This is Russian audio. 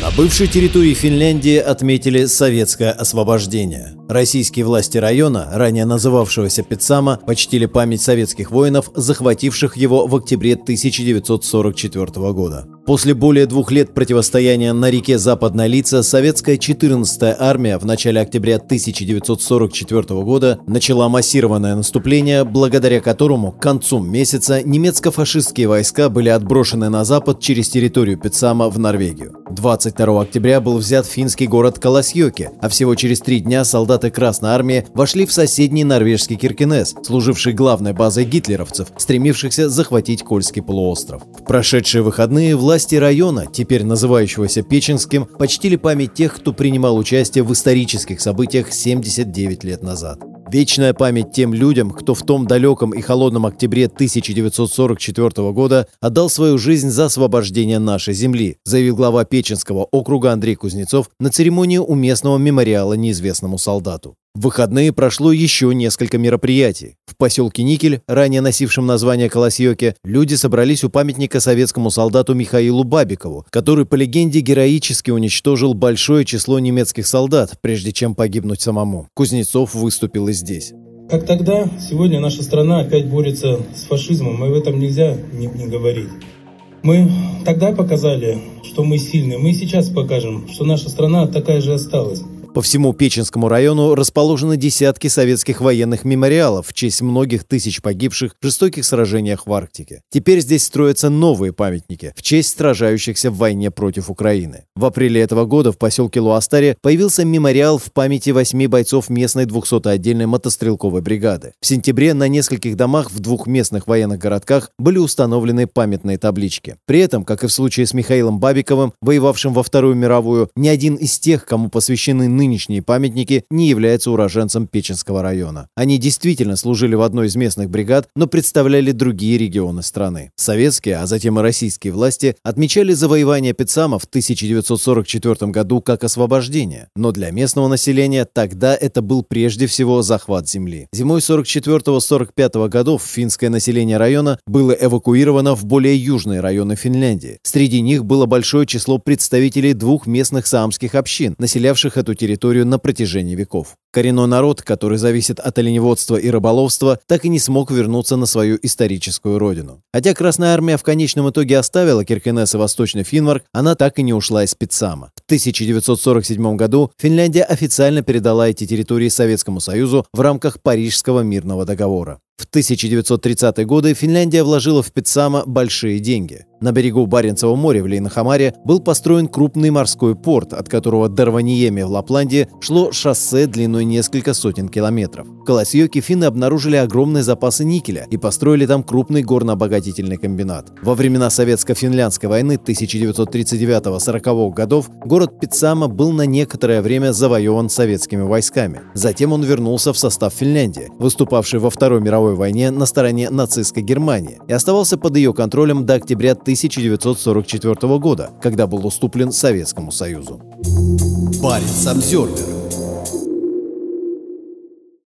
На бывшей территории Финляндии отметили советское освобождение. Российские власти района, ранее называвшегося Пицама, почтили память советских воинов, захвативших его в октябре 1944 года. После более двух лет противостояния на реке Западная Лица советская 14-я армия в начале октября 1944 года начала массированное наступление, благодаря которому к концу месяца немецко-фашистские войска были отброшены на запад через территорию Пицама в Норвегию. 22 октября был взят финский город Каласьёки, а всего через три дня солдаты Красной Армии вошли в соседний норвежский Киркинес, служивший главной базой гитлеровцев, стремившихся захватить Кольский полуостров. В прошедшие выходные власти района, теперь называющегося Печенским, почтили память тех, кто принимал участие в исторических событиях 79 лет назад. Вечная память тем людям, кто в том далеком и холодном октябре 1944 года отдал свою жизнь за освобождение нашей земли, заявил глава Печенского округа Андрей Кузнецов на церемонии у местного мемориала неизвестному солдату. В выходные прошло еще несколько мероприятий. В поселке Никель, ранее носившем название Колосьёке, люди собрались у памятника советскому солдату Михаилу Бабикову, который, по легенде, героически уничтожил большое число немецких солдат, прежде чем погибнуть самому. Кузнецов выступил и здесь. Как тогда, сегодня наша страна опять борется с фашизмом, и в этом нельзя не, не говорить. Мы тогда показали, что мы сильны, мы сейчас покажем, что наша страна такая же осталась. По всему Печенскому району расположены десятки советских военных мемориалов в честь многих тысяч погибших в жестоких сражениях в Арктике. Теперь здесь строятся новые памятники в честь сражающихся в войне против Украины. В апреле этого года в поселке Луастаре появился мемориал в памяти восьми бойцов местной 200-й отдельной мотострелковой бригады. В сентябре на нескольких домах в двух местных военных городках были установлены памятные таблички. При этом, как и в случае с Михаилом Бабиковым, воевавшим во Вторую мировую, ни один из тех, кому посвящены нынешние памятники, не является уроженцем Печенского района. Они действительно служили в одной из местных бригад, но представляли другие регионы страны. Советские, а затем и российские власти отмечали завоевание Пицама в 1944 году как освобождение. Но для местного населения тогда это был прежде всего захват земли. Зимой 44-45 годов финское население района было эвакуировано в более южные районы Финляндии. Среди них было большое число представителей двух местных саамских общин, населявших эту территорию территорию на протяжении веков. Коренной народ, который зависит от оленеводства и рыболовства, так и не смог вернуться на свою историческую родину. Хотя Красная Армия в конечном итоге оставила Киркенес и Восточный Финварк, она так и не ушла из Пицама. В 1947 году Финляндия официально передала эти территории Советскому Союзу в рамках Парижского мирного договора. В 1930-е годы Финляндия вложила в Пицама большие деньги. На берегу Баренцева моря в Лейнахамаре был построен крупный морской порт, от которого до Раваниеми в Лапландии шло шоссе длиной несколько сотен километров. В Колосьёке финны обнаружили огромные запасы никеля и построили там крупный горнообогатительный комбинат. Во времена Советско-финляндской войны 1939-40 годов город Пицама был на некоторое время завоеван советскими войсками. Затем он вернулся в состав Финляндии, выступавшей во Второй мировой войне на стороне нацистской Германии, и оставался под ее контролем до октября 1944 года, когда был уступлен Советскому Союзу. Парень Самсервер